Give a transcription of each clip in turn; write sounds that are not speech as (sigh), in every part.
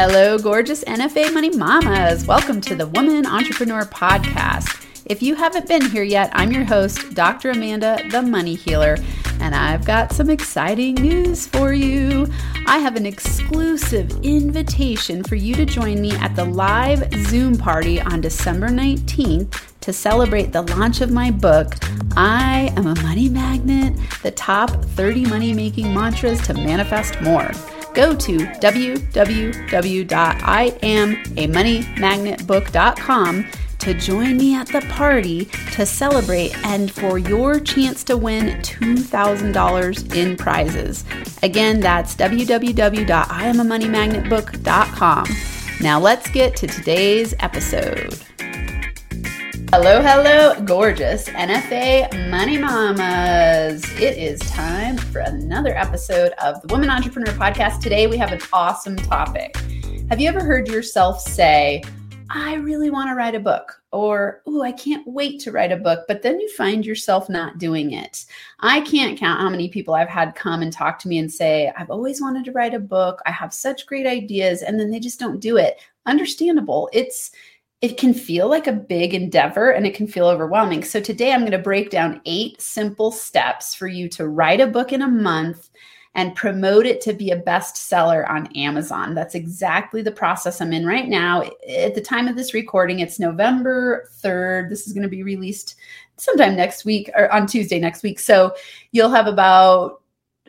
Hello, gorgeous NFA money mamas. Welcome to the Woman Entrepreneur Podcast. If you haven't been here yet, I'm your host, Dr. Amanda, the Money Healer, and I've got some exciting news for you. I have an exclusive invitation for you to join me at the live Zoom party on December 19th to celebrate the launch of my book, I Am a Money Magnet The Top 30 Money Making Mantras to Manifest More go to www.iamamoneymagnetbook.com to join me at the party to celebrate and for your chance to win $2,000 in prizes. Again, that's www.iamamoneymagnetbook.com. Now let's get to today's episode. Hello, hello, gorgeous NFA Money Mamas. It is time for another episode of the Woman Entrepreneur Podcast. Today we have an awesome topic. Have you ever heard yourself say, I really want to write a book, or, oh, I can't wait to write a book, but then you find yourself not doing it. I can't count how many people I've had come and talk to me and say, I've always wanted to write a book. I have such great ideas, and then they just don't do it. Understandable. It's it can feel like a big endeavor and it can feel overwhelming. So, today I'm going to break down eight simple steps for you to write a book in a month and promote it to be a bestseller on Amazon. That's exactly the process I'm in right now. At the time of this recording, it's November 3rd. This is going to be released sometime next week or on Tuesday next week. So, you'll have about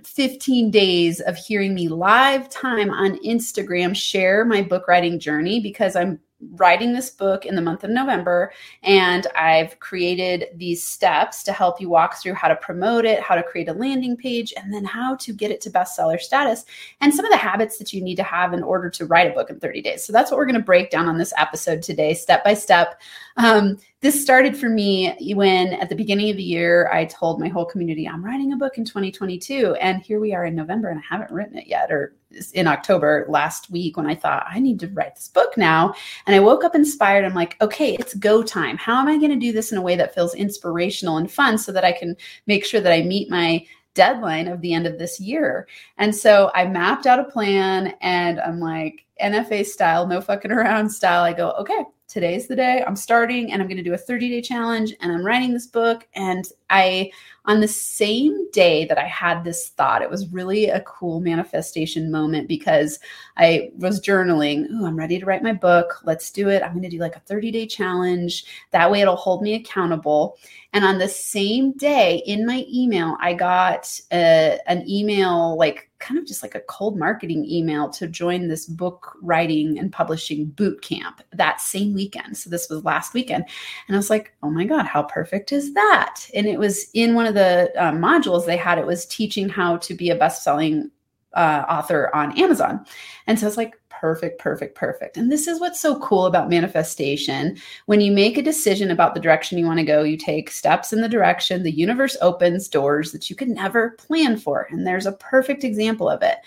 15 days of hearing me live time on Instagram share my book writing journey because I'm writing this book in the month of November, and I've created these steps to help you walk through how to promote it, how to create a landing page, and then how to get it to bestseller status, and some of the habits that you need to have in order to write a book in 30 days. So that's what we're going to break down on this episode today, step by step. Um, this started for me when at the beginning of the year I told my whole community I'm writing a book in 2022 and here we are in November and I haven't written it yet or in October last week when I thought I need to write this book now and I woke up inspired. I'm like okay it's go time. How am I going to do this in a way that feels inspirational and fun so that I can make sure that I meet my deadline of the end of this year? And so I mapped out a plan and I'm like NFA style no fucking around style. I go okay today's the day I'm starting and I'm going to do a 30 day challenge and I'm writing this book. And I, on the same day that I had this thought, it was really a cool manifestation moment because I was journaling. Ooh, I'm ready to write my book. Let's do it. I'm going to do like a 30 day challenge. That way it'll hold me accountable. And on the same day in my email, I got a, an email like kind of just like a cold marketing email to join this book writing and publishing boot camp that same weekend. So this was last weekend. And I was like, oh my God, how perfect is that? And it was in one of the uh, modules they had, it was teaching how to be a best selling uh, author on Amazon. And so I was like, perfect, perfect, perfect. And this is what's so cool about manifestation. When you make a decision about the direction you want to go, you take steps in the direction, the universe opens doors that you could never plan for. And there's a perfect example of it.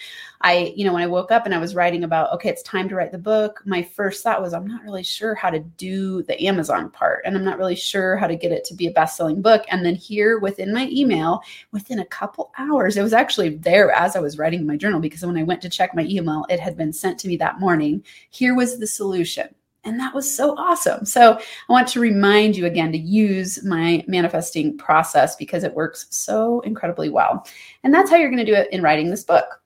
I, you know, when I woke up and I was writing about, okay, it's time to write the book, my first thought was, I'm not really sure how to do the Amazon part. And I'm not really sure how to get it to be a best selling book. And then here within my email, within a couple hours, it was actually there as I was writing my journal because when I went to check my email, it had been sent to me that morning. Here was the solution. And that was so awesome. So I want to remind you again to use my manifesting process because it works so incredibly well. And that's how you're going to do it in writing this book.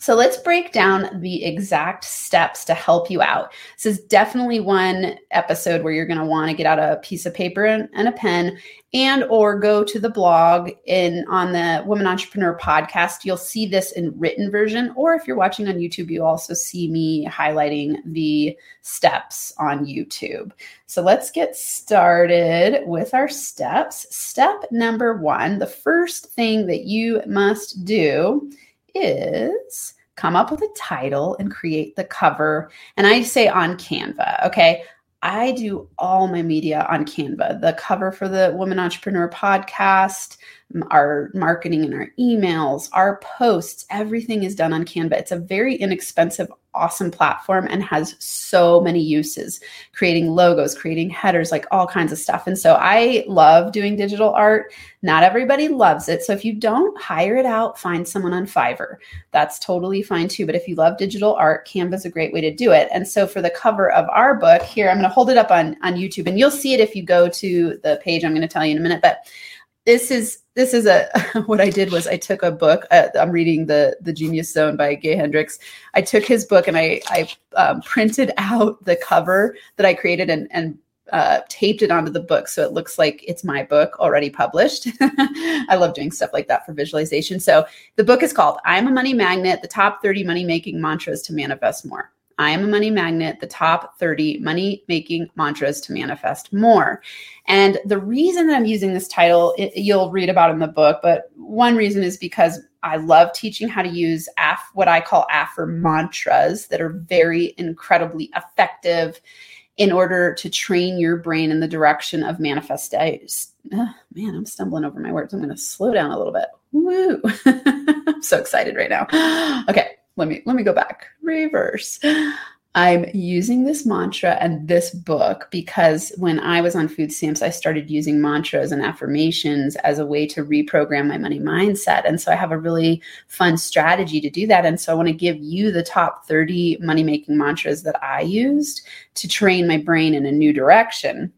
So let's break down the exact steps to help you out. This is definitely one episode where you're going to want to get out a piece of paper and, and, a pen and or go to the blog in on the Women Entrepreneur podcast. You'll see this in written version or if you're watching on YouTube, you also see me highlighting the steps on YouTube. So let's get started with our steps. Step number 1, the first thing that you must do is come up with a title and create the cover. And I say on Canva, okay? I do all my media on Canva. The cover for the Woman Entrepreneur podcast, our marketing and our emails, our posts, everything is done on Canva. It's a very inexpensive awesome platform and has so many uses creating logos creating headers like all kinds of stuff. And so i love doing digital art. Not everybody loves it. So if you don't hire it out find someone on fiverr. That's totally fine too. But if you love digital art canva is a great way to do it. And so for the cover of our book here i'm going to hold it up on on youtube and you'll see it if you go to the page i'm going to tell you in a minute. But this is this is a (laughs) what I did was I took a book. Uh, I'm reading the the Genius Zone by Gay Hendricks. I took his book and I I um, printed out the cover that I created and and uh, taped it onto the book so it looks like it's my book already published. (laughs) I love doing stuff like that for visualization. So the book is called "I'm a Money Magnet: The Top 30 Money Making Mantras to Manifest More." I am a money magnet, the top 30 money making mantras to manifest more. And the reason that I'm using this title, it, you'll read about in the book, but one reason is because I love teaching how to use af, what I call affirm mantras that are very incredibly effective in order to train your brain in the direction of manifestation. Oh, man, I'm stumbling over my words. I'm going to slow down a little bit. Woo! (laughs) I'm so excited right now. (gasps) Okay let me let me go back. Reverse. I'm using this mantra and this book because when i was on food stamps i started using mantras and affirmations as a way to reprogram my money mindset. And so i have a really fun strategy to do that. And so i want to give you the top 30 money making mantras that i used to train my brain in a new direction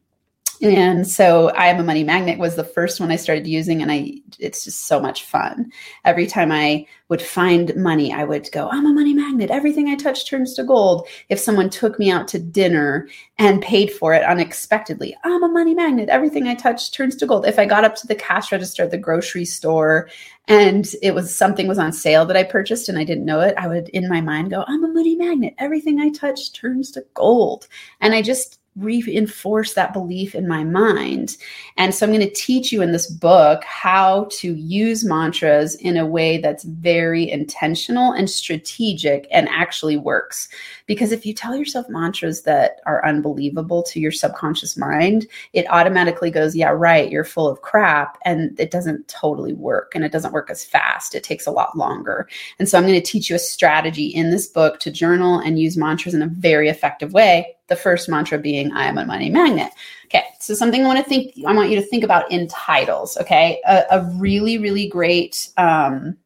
and so I am a money magnet was the first one I started using and I it's just so much fun. Every time I would find money, I would go, I'm a money magnet. Everything I touch turns to gold. If someone took me out to dinner and paid for it unexpectedly, I'm a money magnet. Everything I touch turns to gold. If I got up to the cash register at the grocery store and it was something was on sale that I purchased and I didn't know it, I would in my mind go, I'm a money magnet. Everything I touch turns to gold. And I just reinforce that belief in my mind. And so I'm going to teach you in this book how to use mantras in a way that's very intentional and strategic and actually works. Because if you tell yourself mantras that are unbelievable to your subconscious mind, it automatically goes, Yeah, right, you're full of crap. And it doesn't totally work and it doesn't work as fast. It takes a lot longer. And so I'm going to teach you a strategy in this book to journal and use mantras in a very effective way the first mantra being I am a money magnet. Okay, so something I want to think, I want you to think about in titles. Okay, a, a really, really great um,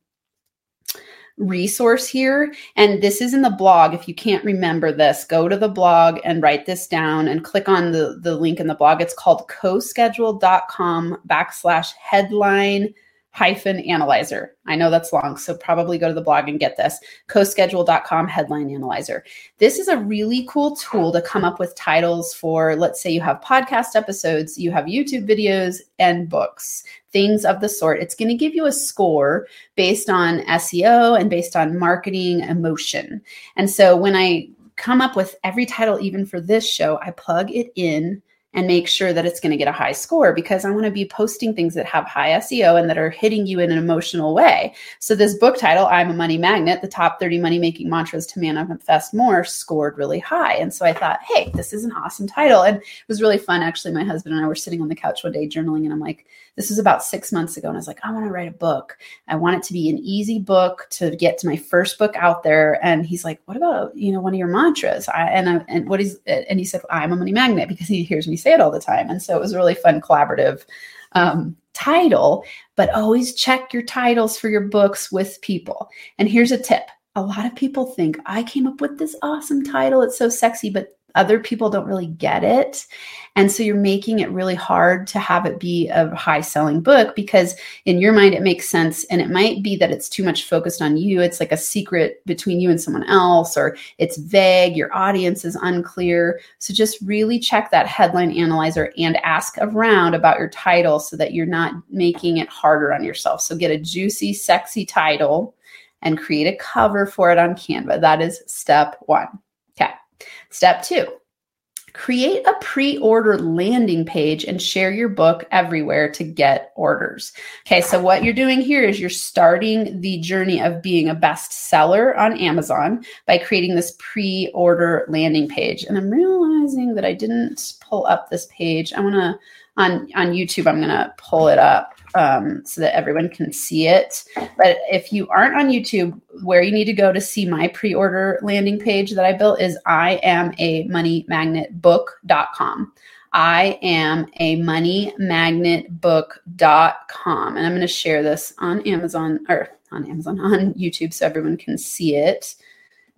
resource here. And this is in the blog. If you can't remember this, go to the blog and write this down and click on the, the link in the blog. It's called coschedule.com backslash headline hyphen analyzer. I know that's long, so probably go to the blog and get this coschedule.com headline analyzer. This is a really cool tool to come up with titles for, let's say you have podcast episodes, you have YouTube videos, and books, things of the sort. It's going to give you a score based on SEO and based on marketing emotion. And so when I come up with every title, even for this show, I plug it in and make sure that it's going to get a high score because I want to be posting things that have high SEO and that are hitting you in an emotional way. So this book title, I'm a money magnet, the top 30 money making mantras to manifest more scored really high. And so I thought, hey, this is an awesome title. And it was really fun. Actually, my husband and I were sitting on the couch one day journaling and I'm like, this was about six months ago. And I was like, I want to write a book. I want it to be an easy book to get to my first book out there. And he's like, what about, you know, one of your mantras? I, and, I, and what is, and he said, I'm a money magnet because he hears me say it all the time. And so it was a really fun collaborative um, title, but always check your titles for your books with people. And here's a tip. A lot of people think I came up with this awesome title. It's so sexy, but other people don't really get it. And so you're making it really hard to have it be a high selling book because in your mind it makes sense. And it might be that it's too much focused on you. It's like a secret between you and someone else, or it's vague, your audience is unclear. So just really check that headline analyzer and ask around about your title so that you're not making it harder on yourself. So get a juicy, sexy title and create a cover for it on Canva. That is step one. Okay. Step two, create a pre order landing page and share your book everywhere to get orders. Okay, so what you're doing here is you're starting the journey of being a bestseller on Amazon by creating this pre order landing page. And I'm realizing that I didn't pull up this page. I want to, on, on YouTube, I'm going to pull it up um, so that everyone can see it. But if you aren't on YouTube, where you need to go to see my pre-order landing page that I built is I am a money magnet book.com. I am a money magnet book.com. And I'm going to share this on Amazon or on Amazon, (laughs) on YouTube, so everyone can see it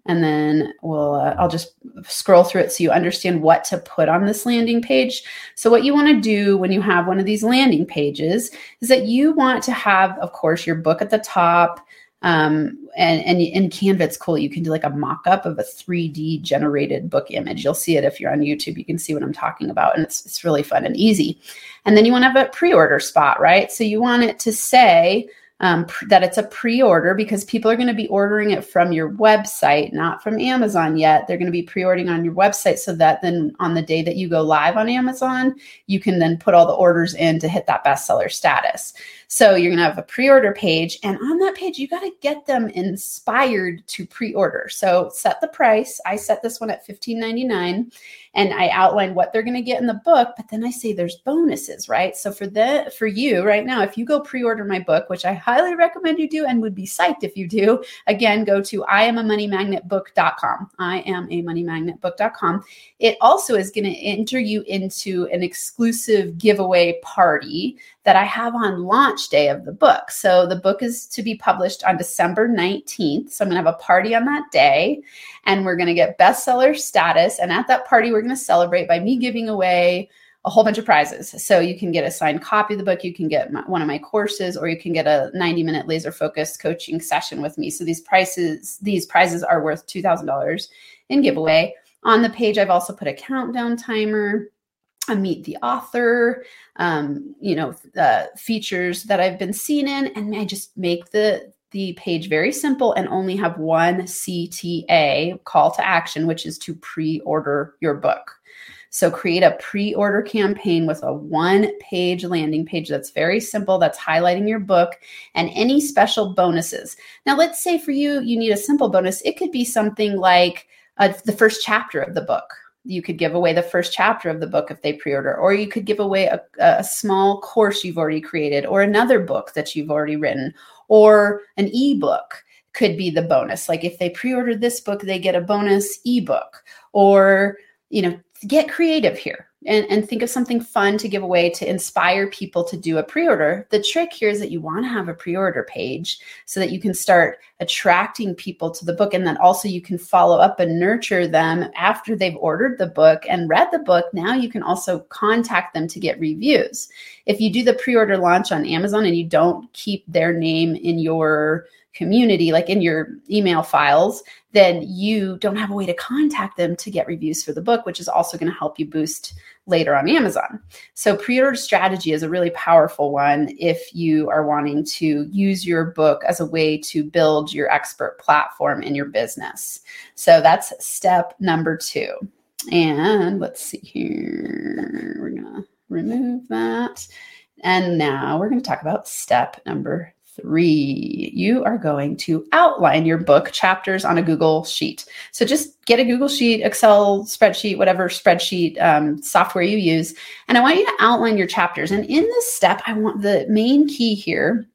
and then we'll uh, I'll just scroll through it so you understand what to put on this landing page. So what you want to do when you have one of these landing pages is that you want to have, of course, your book at the top. Um, and and in Canva, it's cool. You can do like a mock-up of a 3D generated book image. You'll see it if you're on YouTube. You can see what I'm talking about, and it's it's really fun and easy. And then you want to have a pre-order spot, right? So you want it to say um, that it's a pre-order because people are going to be ordering it from your website not from amazon yet they're going to be pre-ordering on your website so that then on the day that you go live on amazon you can then put all the orders in to hit that bestseller status so you're going to have a pre-order page and on that page you got to get them inspired to pre-order. So set the price. I set this one at $15.99 and I outline what they're going to get in the book, but then I say there's bonuses, right? So for the for you right now, if you go pre-order my book, which I highly recommend you do and would be psyched if you do, again, go to I am a money magnet book.com. I am a money magnet book.com. It also is going to enter you into an exclusive giveaway party that I have on launch day of the book. So the book is to be published on December 19th. So I'm going to have a party on that day and we're going to get bestseller status. And at that party, we're going to celebrate by me giving away a whole bunch of prizes. So you can get a signed copy of the book, you can get my, one of my courses, or you can get a 90 minute laser focused coaching session with me. So these prices, these prizes are worth $2,000 in giveaway. On the page, I've also put a countdown timer a meet the author, um, you know, features that I've been seen in, and I just make the the page very simple and only have one CTA call to action, which is to pre-order your book. So create a pre-order campaign with a one-page landing page that's very simple, that's highlighting your book and any special bonuses. Now, let's say for you, you need a simple bonus. It could be something like uh, the first chapter of the book, you could give away the first chapter of the book if they pre-order or you could give away a, a, small course you've already created or another book that you've already written or an ebook could be the bonus like if they pre-order this book they get a bonus ebook or you know get creative here and, and think of something fun to give away to inspire people to do a pre-order. The trick here is that you want to have a pre-order page so that you can start attracting people to the book and then also you can follow up and nurture them after they've ordered the book and read the book. Now you can also contact them to get reviews. If you do the pre-order launch on amazon and you don't keep their name in your community, like in your email files, then you don't have a way to contact them to get reviews for the book, which is also going to help you boost later on Amazon. So, pre order strategy is a really powerful one if you are wanting to use your book as a way to build your expert platform in your business. So, that's step number two. And let's see here. We're going to remove that. And now we're going to talk about step number three, you are going to outline your book chapters on a Google Sheet. So just get a Google Sheet, Excel spreadsheet, whatever spreadsheet um, software you use. And I want you to outline your chapters. And in this step, I want the main key here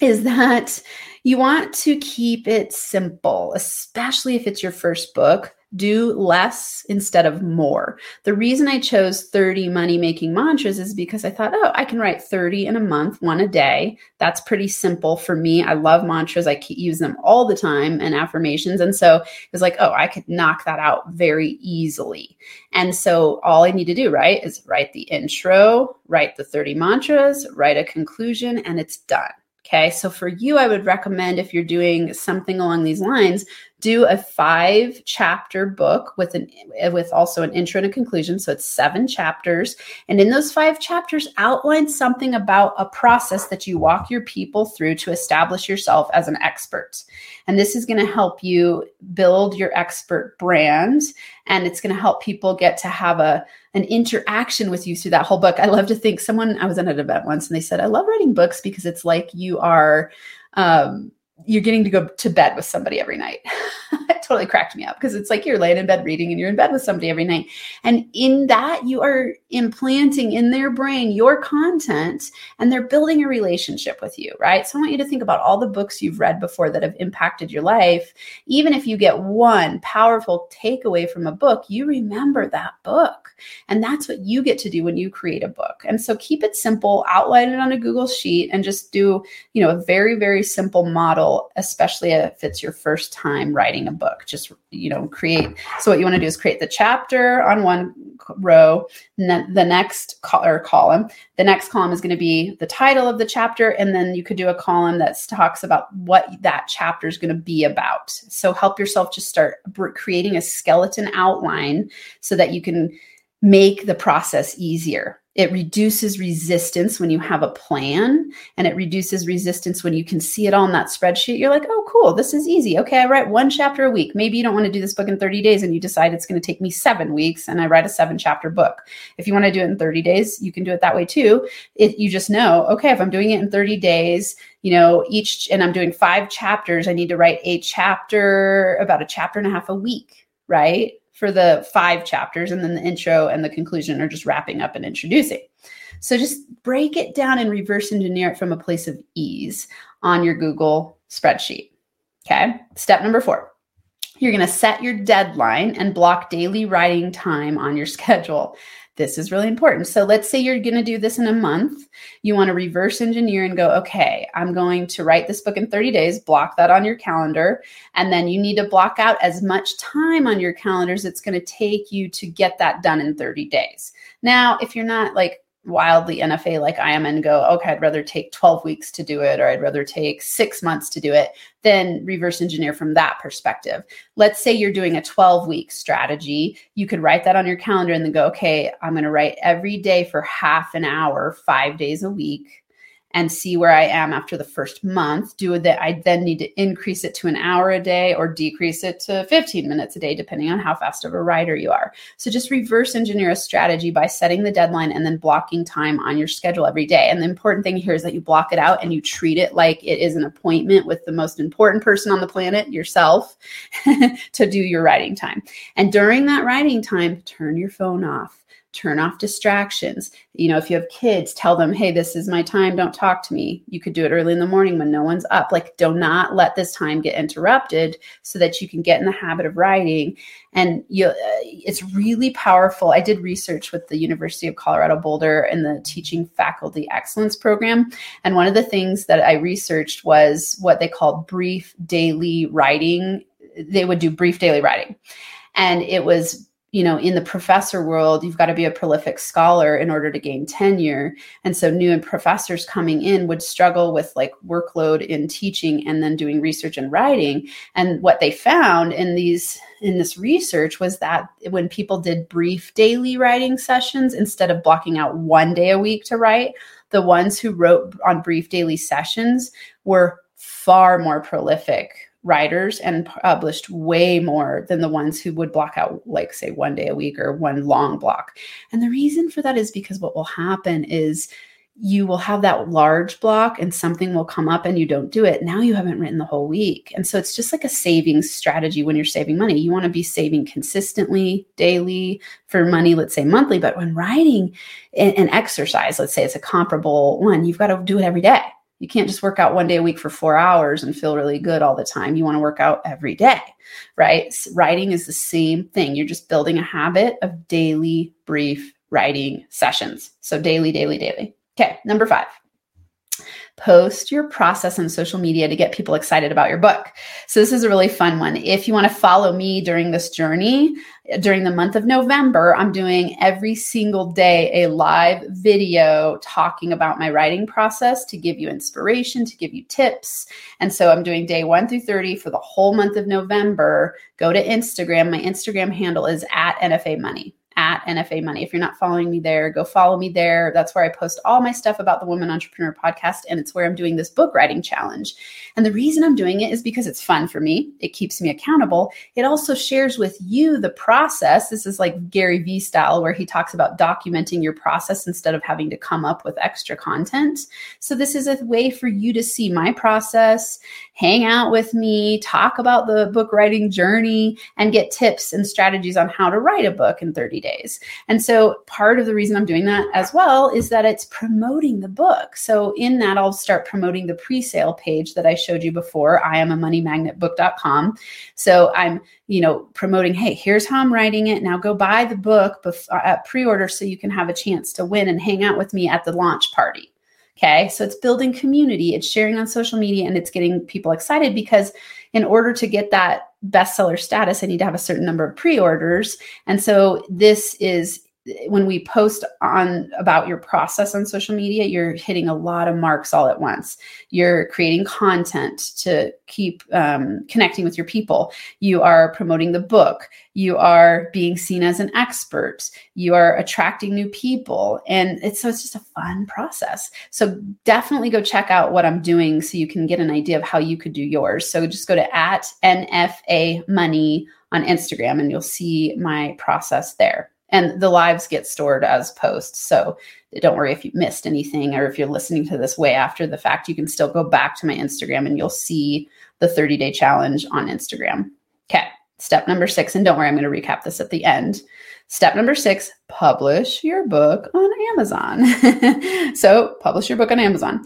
is that you want to keep it simple, especially if it's your first book do less instead of more. The reason I chose 30 money making mantras is because I thought, oh, I can write 30 in a month, one a day. That's pretty simple for me. I love mantras. I use them all the time and affirmations. And so it was like, oh, I could knock that out very easily. And so all I need to do, right, is write the intro, write the 30 mantras, write a conclusion, and it's done. Okay. So for you, I would recommend if you're doing something along these lines, do a five chapter book with an with also an intro and a conclusion. So it's seven chapters. And in those five chapters outline something about a process that you walk your people through to establish yourself as an expert. And this is going to help you build your expert brand and it's going to help people get to have a an interaction with you through that whole book. I love to think someone i was at an event once and they said i love writing books because it's like you are um, you're getting to go to bed with somebody every night. (laughs) Totally cracked me up because it's like you're laying in bed reading and you're in bed with somebody every night. And in that, you are implanting in their brain your content and they're building a relationship with you, right? So I want you to think about all the books you've read before that have impacted your life. Even if you get one powerful takeaway from a book, you remember that book. And that's what you get to do when you create a book. And so keep it simple, outline it on a Google sheet and just do, you know, a very, very simple model, especially if it's your first time writing a book. Just, you know, create. So what you want to do is create the chapter on one row, and then the next or column. The next column is going to be the title of the chapter, and then you could do a column that talks about what that chapter is going to be about. So help yourself just start creating a skeleton outline so that you can make the process easier. It reduces resistance when you have a plan and it reduces resistance when you can see it all in that spreadsheet. You're like, oh, cool, this is easy. Okay, I write one chapter a week. Maybe you don't want to do this book in 30 days and you decide it's going to take me seven weeks and I write a seven chapter book. If you want to do it in 30 days, you can do it that way too. It, you just know, okay, if I'm doing it in 30 days, you know, each, and I'm doing five chapters, I need to write a chapter, about a chapter and a half a week, right? For the five chapters, and then the intro and the conclusion are just wrapping up and introducing. So just break it down and reverse engineer it from a place of ease on your Google spreadsheet. Okay. Step number four you're going to set your deadline and block daily writing time on your (laughs) schedule. This is really important. So let's say you're going to do this in a month. You want to reverse engineer and go, okay, I'm going to write this book in 30 days, block that on your calendar. And then you need to block out as much time on your calendars it's going to take you to get that done in 30 days. Now, if you're not like wildly NFA like I am and go, okay, I'd rather take 12 weeks to do it or I'd rather take six months to do it, then reverse engineer from that perspective. Let's say you're doing a 12 week strategy. You could write that on your calendar and then go, okay, I'm going to write every day for half an hour, five days a week and see where I am after the first month. Do that. I then need to increase it to an hour a day or decrease it to 15 minutes a day, depending on how fast of a writer you are. So just reverse engineer a strategy by setting the deadline and then blocking time on your schedule every day. And the important thing here is that you block it out and you treat it like it is an appointment with the most important person on the planet, yourself, (laughs) to do your writing time. And during that writing time, turn your phone off turn off distractions. You know, if you have kids, tell them, hey, this is my time. Don't talk to me. You could do it early in the morning when no one's up. Like, do not let this time get interrupted so that you can get in the habit of writing. And you, uh, it's really powerful. I did research with the University of Colorado Boulder in the Teaching Faculty Excellence Program. And one of the things that I researched was what they called brief daily writing. They would do brief daily writing. And it was you know, in the professor world, you've got to be a prolific scholar in order to gain tenure. And so new professors coming in would struggle with like workload in teaching and then doing research and writing. And what they found in these in this research was that when people did brief daily writing sessions instead of blocking out one day a week to write, the ones who wrote on brief daily sessions were far more prolific writers and published way more than the ones who would block out like say one day a week or one long block. And the reason for that is because what will happen is you will have that large block and something will come up and you don't do it. Now you haven't written the whole week. And so it's just like a savings strategy when you're saving money. You want to be saving consistently daily for money let's say monthly but when writing an exercise let's say it's a comparable one you've got to do it every day you can't just work out one day a week for four hours and feel really good all the time. You want to work out every day, right? Writing is the same thing. You're just building a habit of daily brief writing sessions. So daily, daily, daily. Okay, number five post your process on social media to get people excited about your book. So this is a really fun one. If you want to follow me during this journey, during the month of November, I'm doing every single day a live video talking about my writing process to give you inspiration, to give you tips. And so I'm doing day 1 through 30 for the whole month of November. Go to Instagram. My Instagram handle is at NFA Money at NFA Money. If you're not following me there, go follow me there. That's where I post all my stuff about the Woman Entrepreneur podcast. And it's where I'm doing this book writing challenge. And the reason I'm doing it is because it's fun for me. It keeps me accountable. It also shares with you the process. This is like Gary Vee style, where he talks about documenting your process instead of having to come up with extra content. So this is a way for you to see my process, hang out with me, talk about the book writing journey, and get tips and strategies on how to write a book in 30 days. And so part of the reason I'm doing that as well is that it's promoting the book. So in that, I'll start promoting the pre-sale page that I showed you before, I am a money magnet book.com. So I'm, you know, promoting, hey, here's how I'm writing it. Now go buy the book bef- uh, at pre-order so you can have a chance to win and hang out with me at the launch party. Okay. So it's building community, it's sharing on social media, and it's getting people excited because in order to get that bestseller status, I need to have a certain number of pre orders. And so this is when we post on about your process on social media you're hitting a lot of marks all at once. You're creating content to keep um, connecting with your people. You are promoting the book. You are being seen as an expert. You are attracting new people. And it's so it's just a fun process. So definitely go check out what i'm doing so you can get an idea of how you could do yours. So just go to at nfa money on instagram and you'll see my process there and the lives get stored as posts. So don't worry if you missed anything or if you're listening to this way after the fact, you can still go back to my Instagram and you'll see the 30 day challenge on Instagram. Okay. Step number six, and don't worry, I'm going to recap this at the end. Step number six publish your book on Amazon. (laughs) so, publish your book on Amazon.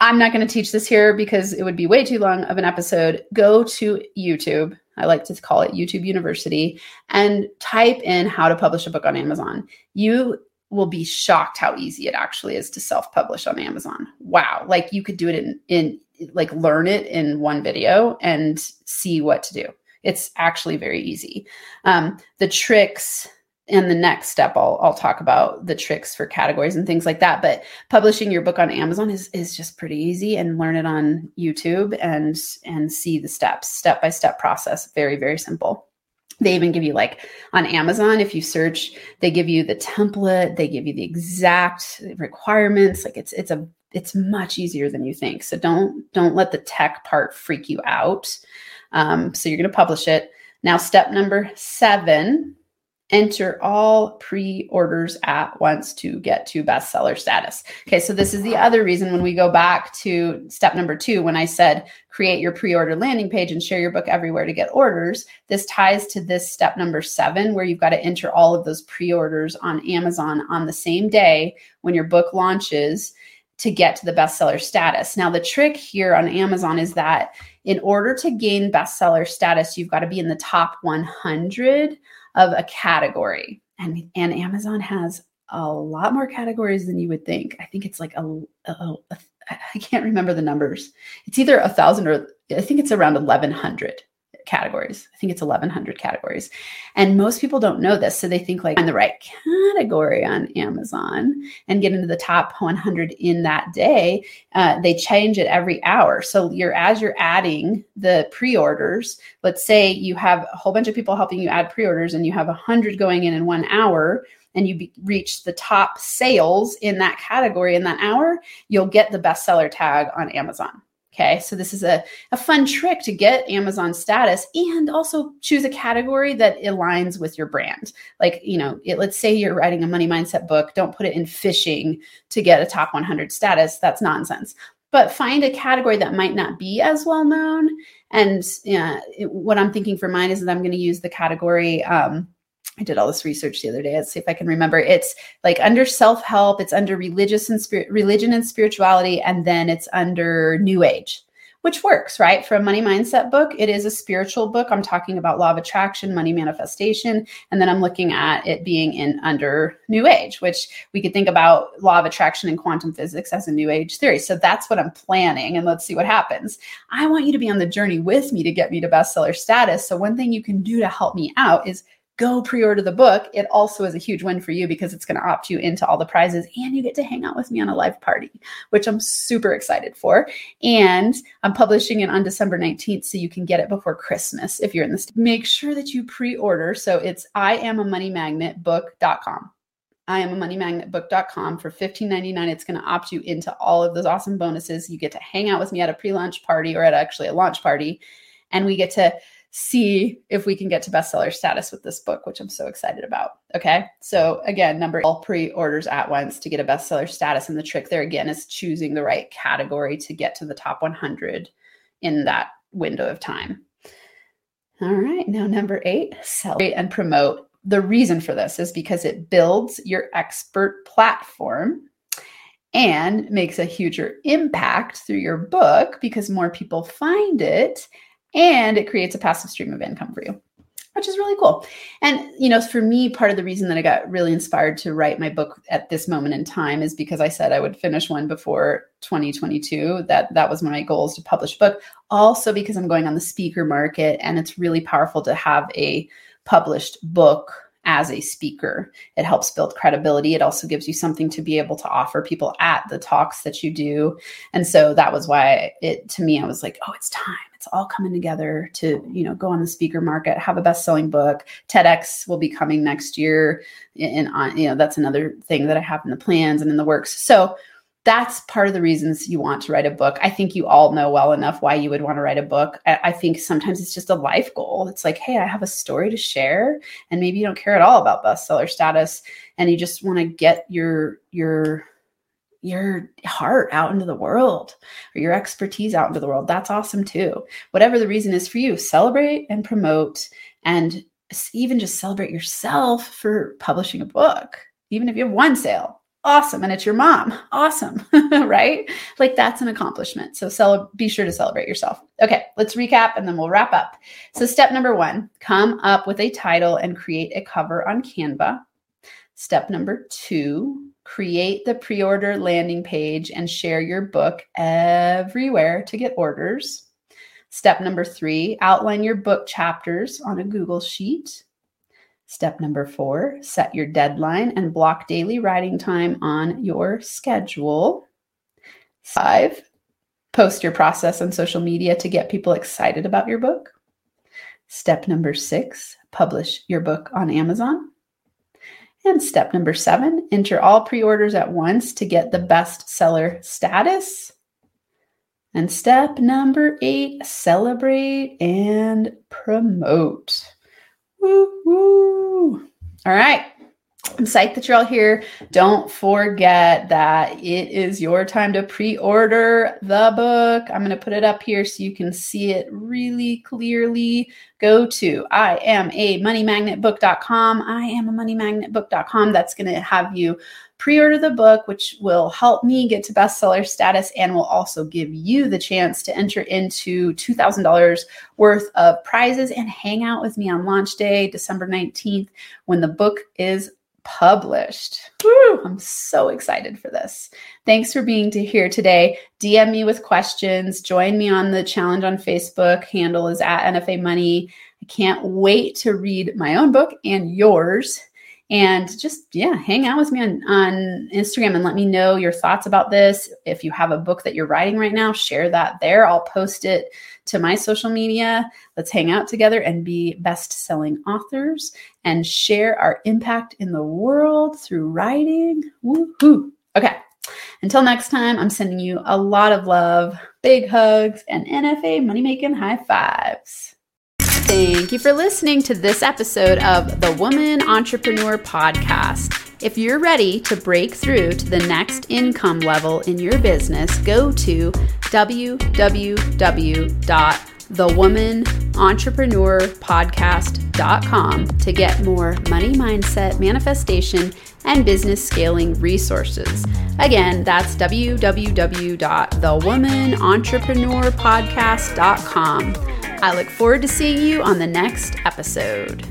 I'm not going to teach this here because it would be way too long of an episode. Go to YouTube I like to call it YouTube University, and type in how to publish a book on Amazon. You will be shocked how easy it actually is to self-publish on Amazon. Wow. Like you could do it in in like learn it in one video and see what to do. It's actually very easy. Um, the tricks and the next step I'll, I'll talk about the tricks for categories and things like that. But publishing your book on amazon is, is just pretty easy and learn it on youtube and and see the steps step by step process. Very very simple. They even give you like on amazon if you search they give you the template they give you the exact requirements. Like it's it's a it's much easier than you think. So don't don't let the tech part freak you out. Um, so you're to publish it. Now step number seven enter all pre-orders at once to get to bestseller status. Okay, so this is the other reason when we go back to step number 2 when I said create your pre-order landing page and share your book everywhere to get orders, this ties to this step number 7 where you've got to enter all of those pre-orders on Amazon on the same day when your book launches to get to the bestseller status. Now the trick here on Amazon is that in order to gain bestseller status, you've got to be in the top 100 of a category. And, and Amazon has a lot more categories than you would think. I think it's like a, a, a I can't remember the numbers. It's either a thousand or I think it's around 1100 categories. I think it's 1100 categories. And most people don't know this. So they think like I'm the right category on Amazon and get into the top 100 in that day. Uh, they change it every hour. So you're, as you're adding the pre-orders, let's say you have a whole bunch of people helping you add pre-orders and you have 100 going in in one hour and you be, reach the top sales in that category in that hour, you'll get the bestseller tag on Amazon. Okay, so this is a, a fun trick to get Amazon status and also choose a category that aligns with your brand. Like, you know, it, let's say you're writing a money mindset book, don't put it in fishing to get a top 100 status. That's nonsense. But find a category that might not be as well known. And yeah, it, what I'm thinking for mine is that I'm going to use the category. Um, I did all this research the other day. Let's see if I can remember. It's like under self help, it's under religious and spirit, religion and spirituality, and then it's under New Age, which works, right? For a money mindset book, it is a spiritual book. I'm talking about law of attraction, money manifestation, and then I'm looking at it being in under New Age, which we could think about law of attraction and quantum physics as a New Age theory. So that's what I'm planning, and let's see what happens. I want you to be on the journey with me to get me to bestseller status. So one thing you can do to help me out is go pre order the book, it also is a huge win for you because it's going to opt you into all the prizes and you get to hang out with me on a live party, which I'm super excited for. And I'm publishing it on December 19th so you can get it before Christmas if you're in this. Make sure that you pre order. So it's I am a money magnet book.com. I am a money magnet book.com for $15.99. It's going to opt you into all of those awesome bonuses. You get to hang out with me at a pre launch party or at actually a launch party. And we get to see if we can get to bestseller status with this book, which I'm so excited about. Okay. So, again, number all pre orders at once to get a bestseller status. And the trick there again is choosing the right category to get to the top 100 in that window of time. All right. Now, number eight, celebrate and promote the reason for this is because it builds your expert platform and makes a huger impact through your book because more people find it and it creates a passive stream of income for you which is really cool. And you know for me part of the reason that i got really inspired to write my book at this moment in time is because i said i would finish one before 2022 that that was my goal is to publish a book. Also because i'm going on the speaker market and it's really powerful to have a published book as a speaker. It helps build credibility. It also gives you something to be able to offer people at the talks that you do. And so that was why it to me I was like, "Oh, it's time. It's all coming together to, you know, go on the speaker market, have a best-selling book. TEDx will be coming next year and on, uh, you know, that's another thing that I have in the plans and in the works." So, that's part of the reasons you want to write a book. I think you all know well enough why you would want to write a book. I think sometimes it's just a life goal. It's like, hey, I have a story to share, and maybe you don't care at all about bestseller status, and you just want to get your your your heart out into the world or your expertise out into the world. That's awesome too. Whatever the reason is for you, celebrate and promote, and even just celebrate yourself for publishing a book. Even if you have one sale, awesome and it's your mom. Awesome (laughs) right? Like that's an accomplishment. So cel- be sure to celebrate yourself. Okay let's recap and then we'll wrap up. So step number one come up with a title and create a cover on canva. Step number two create the pre-order landing page and share your book everywhere to get orders. Step number three outline your book chapters on a google sheet Step number four, set your deadline and block daily writing time on your schedule. Five, post your process on social media to get people excited about your book. Step number six, publish your book on Amazon. And step number seven, enter all pre orders at once to get the bestseller status. And step number eight, celebrate and promote. Woo, woo. All right. I'm psyched that you're all here. Don't forget that it is your time to pre order the book. I'm going to put it up here so you can see it really clearly. Go to I am a moneymagnetbook.com. I am a moneymagnetbook.com. That's going to have you pre order the book, which will help me get to bestseller status and will also give you the chance to enter into $2,000 worth of prizes and hang out with me on launch day, December 19th, when the book is published. Woo, I'm so excited for this. Thanks for being to here today. DM me with questions. Join me on the challenge on Facebook. Handle is at NFA Money. I can't wait to read my own book and yours and just yeah hang out with me on, on instagram and let me know your thoughts about this. If you have a book that you're writing right now share that there. I'll post it to my social media. Let's hang out together and be best selling authors and share our impact in the world through writing. Woohoo. okay until next time i'm sending you a lot of love big hugs and nfa money making high fives Thank you for listening to this episode of the Woman Entrepreneur Podcast. If you're ready to break through to the next income level in your business, go to www.thewomanontrepreneurpodcast.com to get more money mindset, manifestation, and business scaling resources. Again, that's www.thewomanontrepreneurpodcast.com. I look forward to seeing you on the next episode.